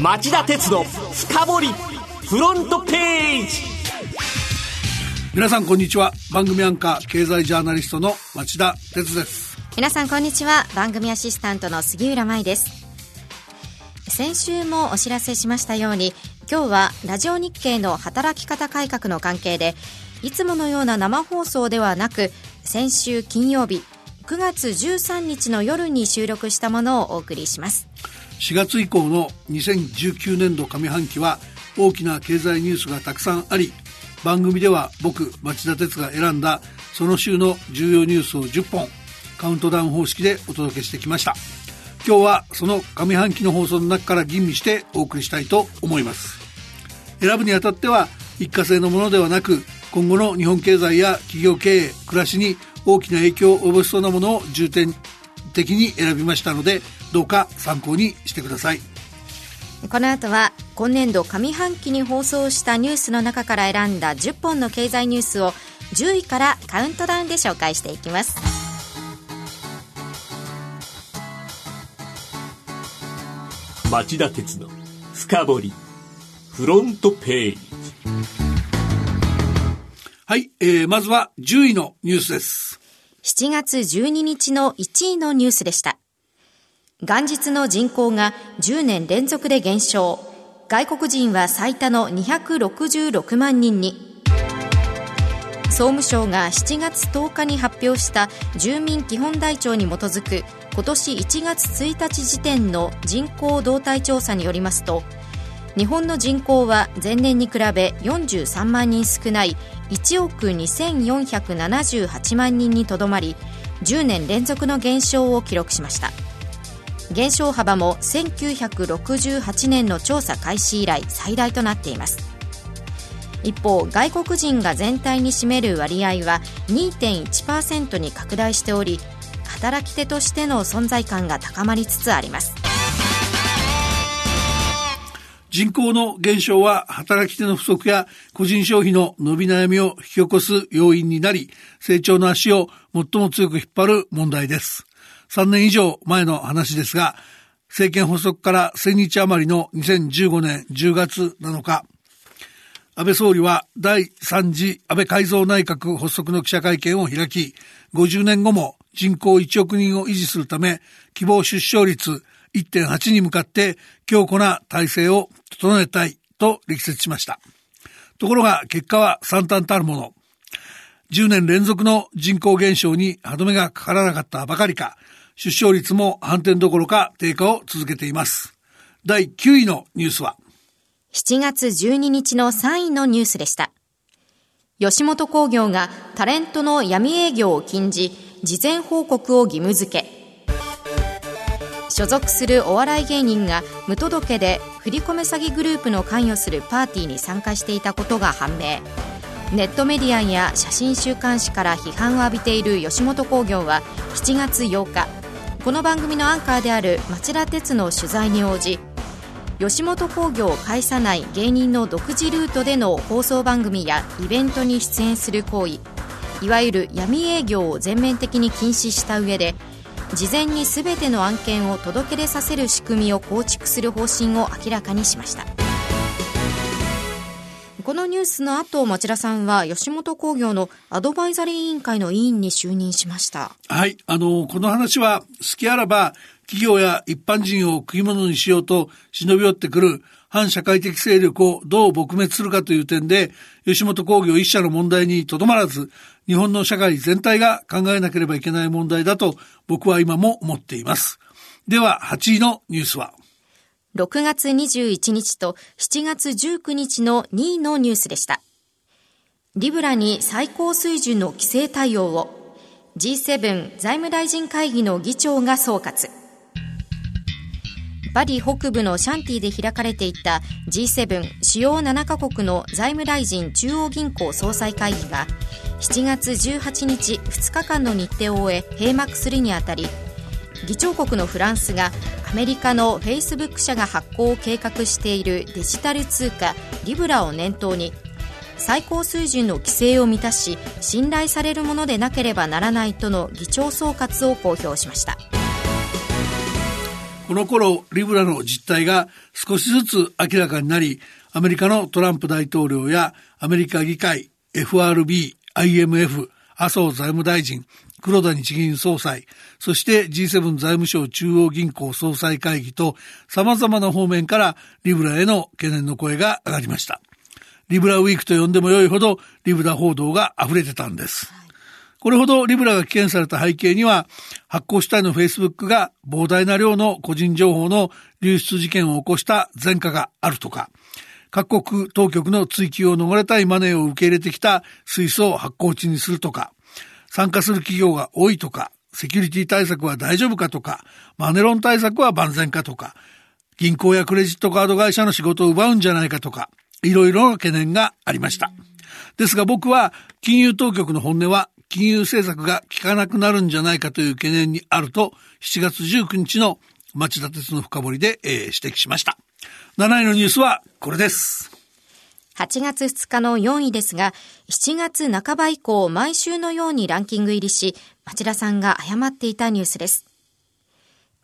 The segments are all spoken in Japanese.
町田鉄の深掘りフロントページ。皆さんこんにちは。番組アンカー経済ジャーナリストの町田鉄です。皆さんこんにちは。番組アシスタントの杉浦舞です。先週もお知らせしましたように今日はラジオ日経の働き方改革の関係でいつものような生放送ではなく先週金曜日9月13日の夜に収録したものをお送りします4月以降の2019年度上半期は大きな経済ニュースがたくさんあり番組では僕町田鉄が選んだその週の重要ニュースを10本カウントダウン方式でお届けしてきました。今日はその上半期の放送の中から吟味してお送りしたいと思います。選ぶにあたっては一過性のものではなく今後の日本経済や企業経営暮らしに大きな影響を及ぼしそうなものを重点的に選びましたのでどうか参考にしてください。この後は今年度上半期に放送したニュースの中から選んだ10本の経済ニュースを10位からカウントダウンで紹介していきます。町田鉄の深掘りフロントページ。はい、えー、まずは10位のニュースです。7月12日の1位のニュースでした元日の人口が10年連続で減少。外国人は最多の266万人に。総務省が7月10日に発表した住民基本台帳に基づく今年1月1日時点の人口動態調査によりますと日本の人口は前年に比べ43万人少ない1億2478万人にとどまり10年連続の減少を記録しました。減少幅も1968年の調査開始以来最大となっています。一方外国人が全体に占める割合は2.1%に拡大しており働き手としての存在感が高まりつつあります。人口の減少は働き手の不足や個人消費の伸び悩みを引き起こす要因になり成長の足を最も強く引っ張る問題です。3年以上前の話ですが、政権発足から1000日余りの2015年10月7日、安倍総理は第3次安倍改造内閣発足の記者会見を開き、50年後も人口1億人を維持するため、希望出生率1.8に向かって強固な体制を整えたいと力説しました。ところが結果は惨憺たるもの。10年連続の人口減少に歯止めがかからなかったばかりか、出生率も反転どころか低下を続けています。第9位のニュースは？7月12日の3位のニュースでした。吉本興業がタレントの闇営業を禁じ、事前報告を義務付け。所属するお笑い芸人が無届けで振り込め詐欺グループの関与するパーティーに参加していたことが判明。ネットメディアや写真週刊誌から批判を浴びている吉本興業は7月8日この番組のアンカーである町田鉄の取材に応じ吉本興業を介さない芸人の独自ルートでの放送番組やイベントに出演する行為いわゆる闇営業を全面的に禁止した上で事前に全ての案件を届け出させる仕組みを構築する方針を明らかにしました。このニュースの後、町田さんは吉本興業のアドバイザリー委員会の委員に就任しました。はい。あの、この話は、好きあらば、企業や一般人を食い物にしようと忍び寄ってくる反社会的勢力をどう撲滅するかという点で、吉本興業一社の問題にとどまらず、日本の社会全体が考えなければいけない問題だと僕は今も思っています。では、8位のニュースは6月21日と7月19日の2位のニュースでした。リブラに最高水準の規制対応を G7 財務大臣会議の議長が総括。バリ北部のシャンティで開かれていた G7 主要7カ国の財務大臣中央銀行総裁会議が7月18日2日間の日程を終え閉幕するにあたり議長国のフランスがアメリカのフェイスブック社が発行を計画しているデジタル通貨リブラを念頭に最高水準の規制を満たし信頼されるものでなければならないとの議長総括を公表しました。この頃、リブラの実態が少しずつ明らかになり、アメリカのトランプ大統領やアメリカ議会、FRB、IMF、麻生財務大臣、黒田日銀総裁、そして G7 財務省中央銀行総裁会議と様々な方面からリブラへの懸念の声が上がりました。リブラウィークと呼んでもよいほどリブラ報道が溢れてたんです。これほどリブラが危険された背景には、発行主体の Facebook が膨大な量の個人情報の流出事件を起こした前科があるとか、各国当局の追及を逃れたいマネーを受け入れてきたスイスを発行地にするとか、参加する企業が多いとか、セキュリティ対策は大丈夫かとか、マネロン対策は万全かとか、銀行やクレジットカード会社の仕事を奪うんじゃないかとか、いろいろな懸念がありました。ですが僕は金融当局の本音は金融政策が効かなくなるんじゃないかという懸念にあると7月19日の町田鉄の深掘りで、えー、指摘しました。7位のニュースはこれです。8月2日の4位ですが、7月半ば以降、毎週のようにランキング入りし、町田さんが誤っていたニュースです。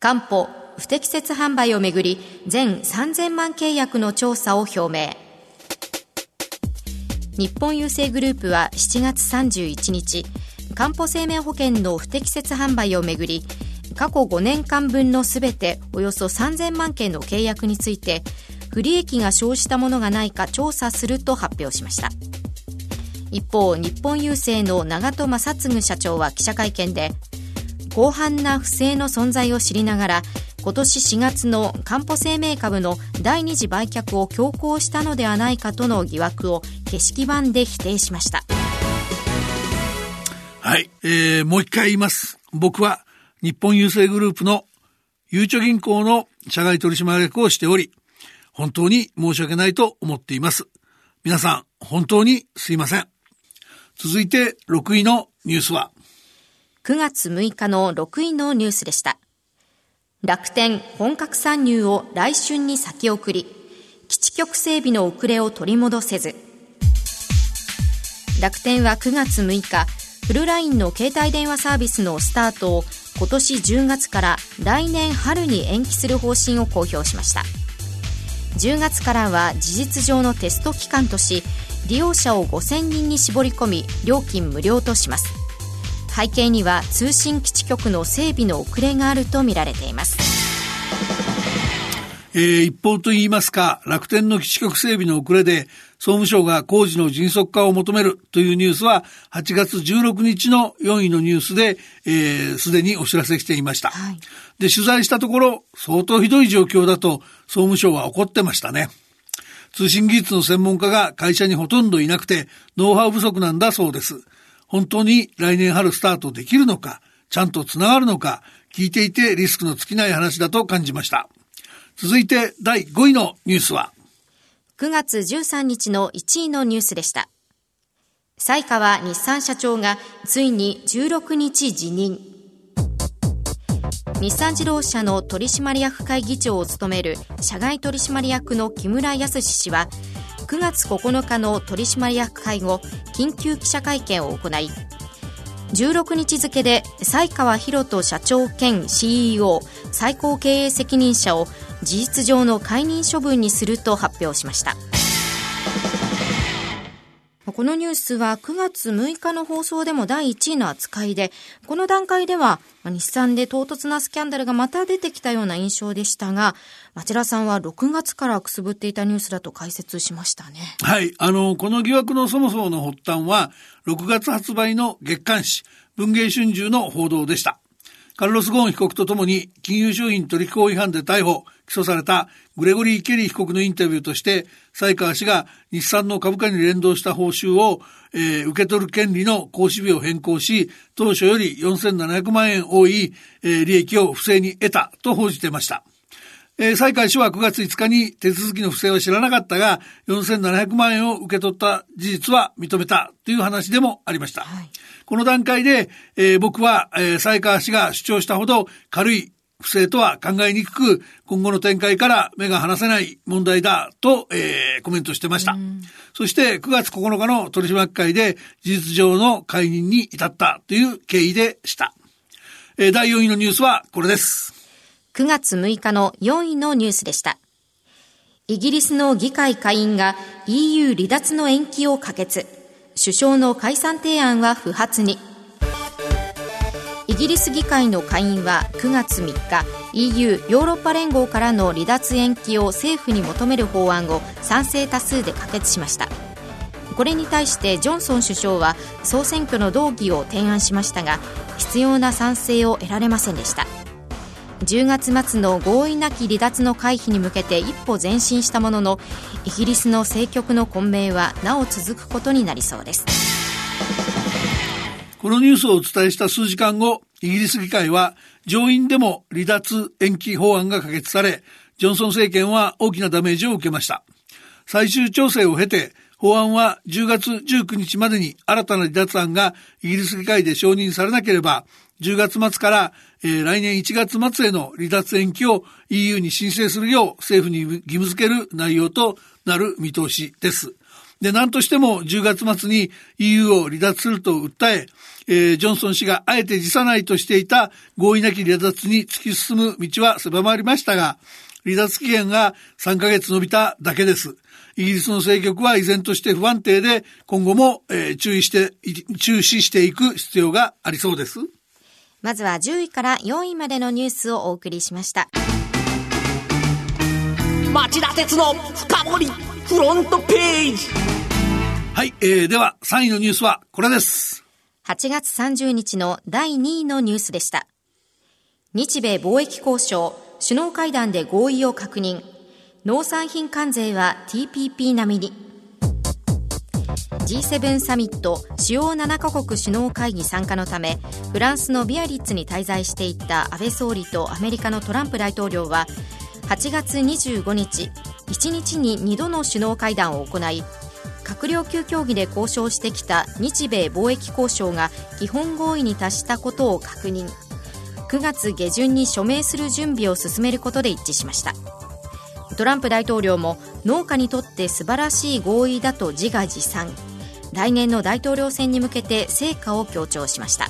官報、不適切販売をめぐり、全3000万契約の調査を表明。日本郵政グループは7月31日、かんぽ生命保険の不適切販売をめぐり、過去5年間分のすべておよそ3000万件の契約について、不利益が生じたものがないか調査すると発表しました。一方日本郵政の長戸正嗣社長は記者会見で広範な不正の存在を知りながら今年4月のかんぽ生命株の第二次売却を強行したのではないかとの疑惑を景色版で否定しました。はい、えー、もう一回言います。僕は日本郵政グループのゆうちょ銀行の社外取締役をしており本当に申し訳ないと思っています。皆さん、本当にすいません。続いて6位のニュースは？9月6日の6位のニュースでした。楽天本格参入を来春に先送り、基地局整備の遅れを取り戻せず。楽天は9月6日、フルラインの携帯電話サービスのスタートを今年10月から来年春に延期する方針を公表しました。10月からは事実上のテスト期間とし利用者を5000人に絞り込み料金無料とします。背景には通信基地局の整備の遅れがあるとみられています。えー、一方と言いますか、楽天の基地局整備の遅れで、総務省が工事の迅速化を求めるというニュースは、8月16日の4位のニュースで、えー、すでにお知らせしていました。はい、で、取材したところ、相当ひどい状況だと、総務省は怒ってましたね。通信技術の専門家が会社にほとんどいなくて、ノウハウ不足なんだそうです。本当に来年春スタートできるのか、ちゃんとつながるのか、聞いていてリスクの尽きない話だと感じました。続いて第5位のニュースは？9月13日の1位のニュースでした。西川日産社長がついに16日辞任。日産自動車の取締役会議長を務める社外取締役の木村康氏は9月9日の取締役会後緊急記者会見を行い16日付で西川博人社長兼 CEO 最高経営責任者を事実上の解任処分にすると発表しましたこのニュースは9月6日の放送でも第1位の扱いで、この段階では日産で唐突なスキャンダルがまた出てきたような印象でしたが、町田さんは6月からくすぶっていたニュースだと解説しましたね。はい。あの、この疑惑のそもそもの発端は、6月発売の月刊誌、文藝春秋の報道でした。カルロス・ゴーン被告とともに金融商品取引法違反で逮捕、起訴されたグレゴリー・ケリー被告のインタビューとして、才川氏が日産の株価に連動した報酬を、えー、受け取る権利の行使日を変更し、当初より4700万円多い、えー、利益を不正に得たと報じていました。えー、西海氏は9月5日に手続きの不正は知らなかったが、4700万円を受け取った事実は認めたという話でもありました。はい、この段階で、えー、僕は、えー、西川氏が主張したほど軽い不正とは考えにくく、今後の展開から目が離せない問題だと、えー、コメントしてました。そして9月9日の取締役会で事実上の解任に至ったという経緯でした。えー、第4位のニュースはこれです。9月6日の4位のニュースでした。イギリスの議会下院が EU 離脱の延期を可決。首相の解散提案は不発に。イギリス議会の下院は9月3日 EU= ヨーロッパ連合からの離脱延期を政府に求める法案を賛成多数で可決しましたこれに対してジョンソン首相は総選挙の動議を提案しましたが必要な賛成を得られませんでした10月末の合意なき離脱の回避に向けて一歩前進したもののイギリスの政局の混迷はなお続くことになりそうです。このニュースをお伝えした数時間後イギリス議会は上院でも離脱延期法案が可決されジョンソン政権は大きなダメージを受けました。最終調整を経て法案は10月19日までに新たな離脱案がイギリス議会で承認されなければ10月末から、えー、来年1月末への離脱延期を EU に申請するよう政府に義務付ける内容となる見通しです。で、何としても10月末に EU を離脱すると訴え、えー、ジョンソン氏があえて辞さないとしていた合意なき離脱に突き進む道は狭まりましたが、離脱期限が3ヶ月伸びただけです。イギリスの政局は依然として不安定で、今後も、えー、注意して、注視していく必要がありそうです。まずは10位から4位までのニュースをお送りしました。町田鉄の深掘りフロントページはい、えー、では3位のニュースはこれです。8月30日の第2位のニュースでした。日米貿易交渉、首脳会談で合意を確認。農産品関税は TPP 並みに。G7 サミット主要7カ国首脳会議参加のためフランスのビアリッツに滞在していた安倍総理とアメリカのトランプ大統領は8月25日1日に2度の首脳会談を行い閣僚級協議で交渉してきた日米貿易交渉が基本合意に達したことを確認。9月下旬に署名する準備を進めることで一致しました。トランプ大統領も農家にとって素晴らしい合意だと自画自賛。来年の大統領選に向けて成果を強調しました。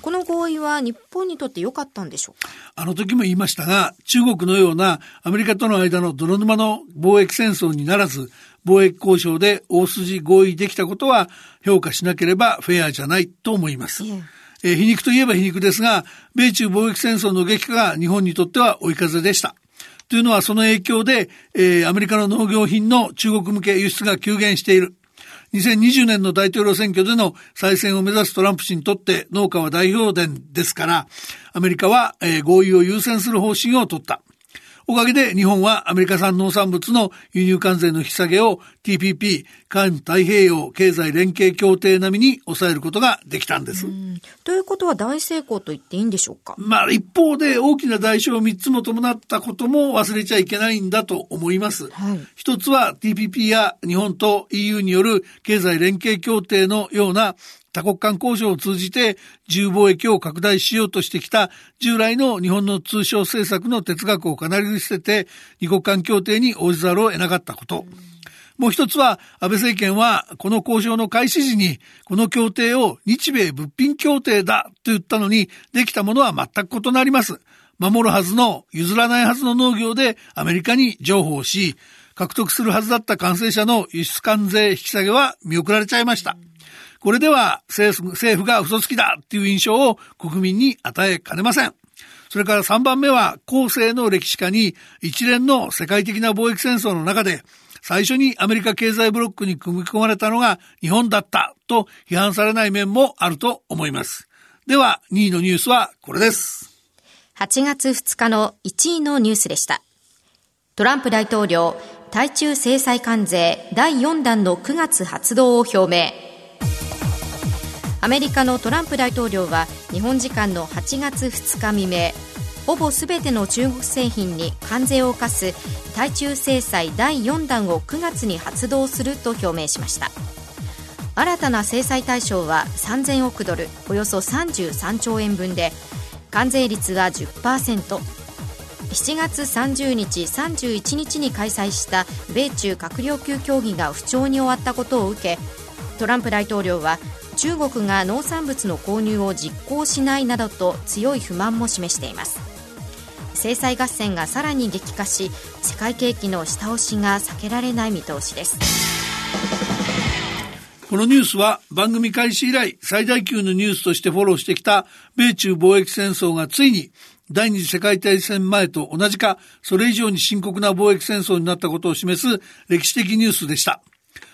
この合意は日本にとって良かったんでしょうか？あの時も言いましたが、中国のようなアメリカとの間の泥沼の貿易戦争にならず、貿易交渉で大筋合意できたことは評価しなければフェアじゃないと思います。え皮肉といえば皮肉ですが、米中貿易戦争の激化が日本にとっては追い風でした。というのはその影響で、えー、アメリカの農業品の中国向け輸出が急減している。2020年の大統領選挙での再選を目指すトランプ氏にとって農家は代表伝ですから、アメリカは、えー、合意を優先する方針を取った。おかげで日本はアメリカ産農産物の輸入関税の引き下げを TPP、環太平洋経済連携協定並みに抑えることができたんです。ということは大成功と言っていいんでしょうか？まあ一方で大きな代償を3つも伴ったことも忘れちゃいけないんだと思います。はい、一つは TPP や日本と EU による経済連携協定のような多国間交渉を通じて自由貿易を拡大しようとしてきた従来の日本の通商政策の哲学をかなり捨てて二国間協定に応じざるを得なかったこと。もう一つは安倍政権はこの交渉の開始時にこの協定を日米物品協定だと言ったのにできたものは全く異なります。守るはずの譲らないはずの農業でアメリカに譲歩し獲得するはずだった完成者の輸出関税引き下げは見送られちゃいました。これでは政府政府が嘘つきだっていう印象を国民に与えかねません。それから3番目は後世の歴史家に一連の世界的な貿易戦争の中で最初にアメリカ経済ブロックに組み込まれたのが日本だったと批判されない面もあると思います。では2位のニュースはこれです。8月2日の1位のニュースでした。トランプ大統領、対中制裁関税第4弾の9月発動を表明。アメリカのトランプ大統領は日本時間の8月2日未明ほぼすべての中国製品に関税を課す対中制裁第4弾を9月に発動すると表明しました。新たな制裁対象は3000億ドルおよそ33兆円分で関税率は10% 7月30日、31日に開催した米中閣僚級協議が不調に終わったことを受けトランプ大統領は中国が農産物の購入を実行しないなどと強い不満も示しています制裁合戦がさらに激化し世界景気の下押しが避けられない見通しですこのニュースは番組開始以来最大級のニュースとしてフォローしてきた米中貿易戦争がついに第二次世界大戦前と同じかそれ以上に深刻な貿易戦争になったことを示す歴史的ニュースでした。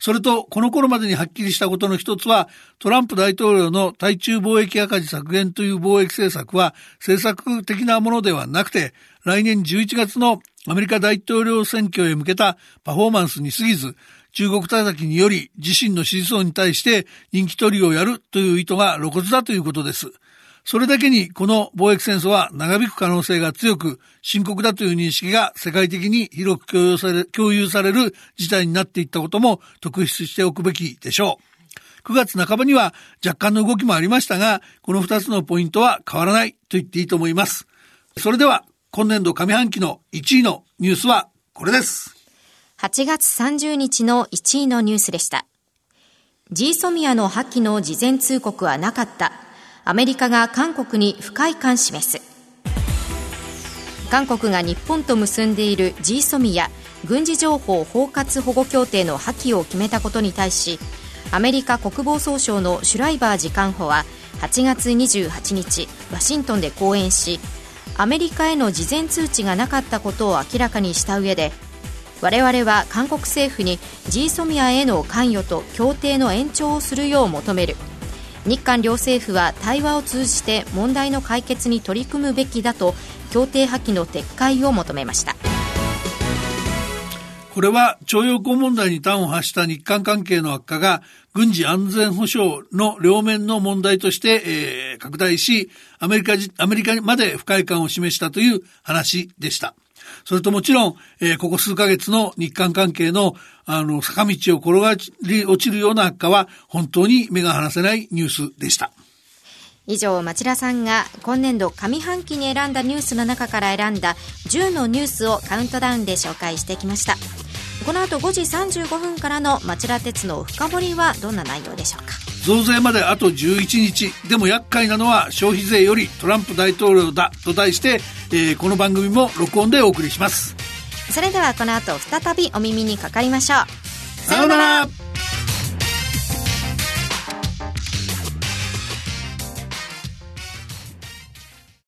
それと、この頃までにはっきりしたことの一つは、トランプ大統領の対中貿易赤字削減という貿易政策は政策的なものではなくて、来年11月のアメリカ大統領選挙へ向けたパフォーマンスに過ぎず、中国叩きにより自身の支持層に対して人気取りをやるという意図が露骨だということです。それだけにこの貿易戦争は長引く可能性が強く深刻だという認識が世界的に広く共有され共有される事態になっていったことも特筆しておくべきでしょう。9月半ばには若干の動きもありましたが、この2つのポイントは変わらないと言っていいと思います。それでは今年度上半期の1位のニュースはこれです。8月30日の1位のニュースでした。G ソミアの破棄の事前通告はなかった。アメリカが韓国に不快感示す。韓国が日本と結んでいる G ソミア軍事情報包括保護協定の破棄を決めたことに対しアメリカ国防総省のシュライバー次官補は8月28日ワシントンで講演しアメリカへの事前通知がなかったことを明らかにした上で我々は韓国政府に G ソミアへの関与と協定の延長をするよう求める。日韓両政府は対話を通じて問題の解決に取り組むべきだと協定破棄の撤回を求めましたこれは徴用工問題に端を発した日韓関係の悪化が軍事安全保障の両面の問題として、えー、拡大しアメリカアメリカまで不快感を示したという話でした。それともちろん、えー、ここ数ヶ月の日韓関係の、あの、坂道を転がり落ちるような悪化は、本当に目が離せないニュースでした。以上、町田さんが今年度上半期に選んだニュースの中から選んだ10のニュースをカウントダウンで紹介してきました。この後5時35分からの町田鉄の深掘りはどんな内容でしょうか？増税まであと11日。でも厄介なのは消費税よりトランプ大統領だ。と題して、えー、この番組も録音でお送りします。それではこの後再びお耳にかかりましょう。さようなら